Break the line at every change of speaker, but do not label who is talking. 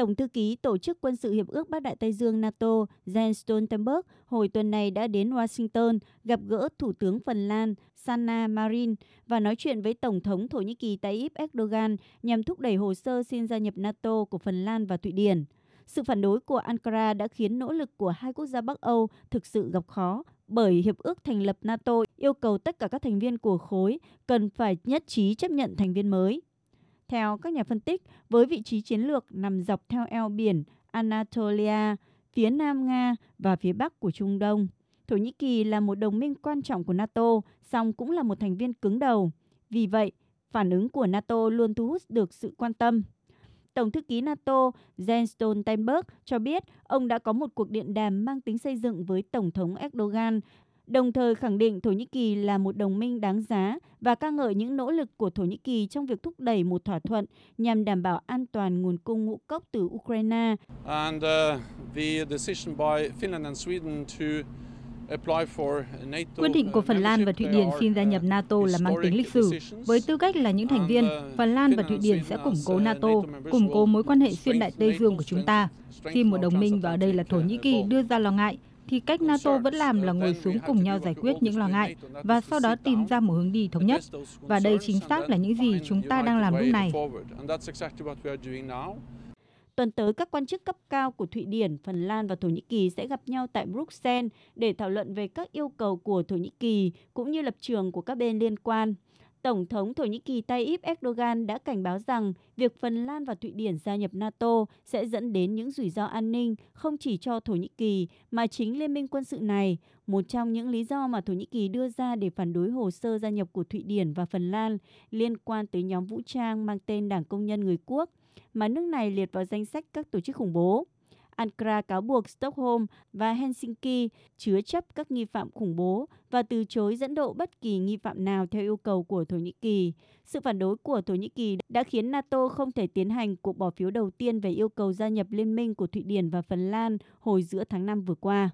Tổng thư ký Tổ chức Quân sự Hiệp ước Bắc Đại Tây Dương NATO, Jens Stoltenberg, hồi tuần này đã đến Washington gặp gỡ Thủ tướng Phần Lan Sanna Marin và nói chuyện với Tổng thống Thổ Nhĩ Kỳ Tayyip Erdogan nhằm thúc đẩy hồ sơ xin gia nhập NATO của Phần Lan và Thụy Điển. Sự phản đối của Ankara đã khiến nỗ lực của hai quốc gia Bắc Âu thực sự gặp khó bởi Hiệp ước thành lập NATO yêu cầu tất cả các thành viên của khối cần phải nhất trí chấp nhận thành viên mới. Theo các nhà phân tích, với vị trí chiến lược nằm dọc theo eo biển Anatolia, phía nam Nga và phía bắc của Trung Đông, Thổ Nhĩ Kỳ là một đồng minh quan trọng của NATO, song cũng là một thành viên cứng đầu. Vì vậy, phản ứng của NATO luôn thu hút được sự quan tâm. Tổng thư ký NATO Jens Stoltenberg cho biết ông đã có một cuộc điện đàm mang tính xây dựng với Tổng thống Erdogan đồng thời khẳng định Thổ Nhĩ Kỳ là một đồng minh đáng giá và ca ngợi những nỗ lực của Thổ Nhĩ Kỳ trong việc thúc đẩy một thỏa thuận nhằm đảm bảo an toàn nguồn cung ngũ cốc từ Ukraine. And, uh, the decision by Finland and Sweden to
Quyết định của Phần Lan và Thụy Điển xin gia nhập NATO là mang tính lịch sử. Với tư cách là những thành viên, Phần Lan và Thụy Điển sẽ củng cố NATO, củng cố mối quan hệ xuyên đại Tây Dương của chúng ta. Khi một đồng minh và ở đây là Thổ Nhĩ Kỳ đưa ra lo ngại, thì cách NATO vẫn làm là ngồi xuống cùng nhau giải quyết những lo ngại và sau đó tìm ra một hướng đi thống nhất. Và đây chính xác là những gì chúng ta đang làm lúc này.
Tuần tới, các quan chức cấp cao của Thụy Điển, Phần Lan và Thổ Nhĩ Kỳ sẽ gặp nhau tại Bruxelles để thảo luận về các yêu cầu của Thổ Nhĩ Kỳ cũng như lập trường của các bên liên quan. Tổng thống Thổ Nhĩ Kỳ Tayyip Erdogan đã cảnh báo rằng việc Phần Lan và Thụy Điển gia nhập NATO sẽ dẫn đến những rủi ro an ninh không chỉ cho Thổ Nhĩ Kỳ mà chính liên minh quân sự này, một trong những lý do mà Thổ Nhĩ Kỳ đưa ra để phản đối hồ sơ gia nhập của Thụy Điển và Phần Lan liên quan tới nhóm vũ trang mang tên Đảng Công nhân Người Quốc, mà nước này liệt vào danh sách các tổ chức khủng bố. Ankara cáo buộc Stockholm và Helsinki chứa chấp các nghi phạm khủng bố và từ chối dẫn độ bất kỳ nghi phạm nào theo yêu cầu của Thổ Nhĩ Kỳ. Sự phản đối của Thổ Nhĩ Kỳ đã khiến NATO không thể tiến hành cuộc bỏ phiếu đầu tiên về yêu cầu gia nhập liên minh của Thụy Điển và Phần Lan hồi giữa tháng 5 vừa qua.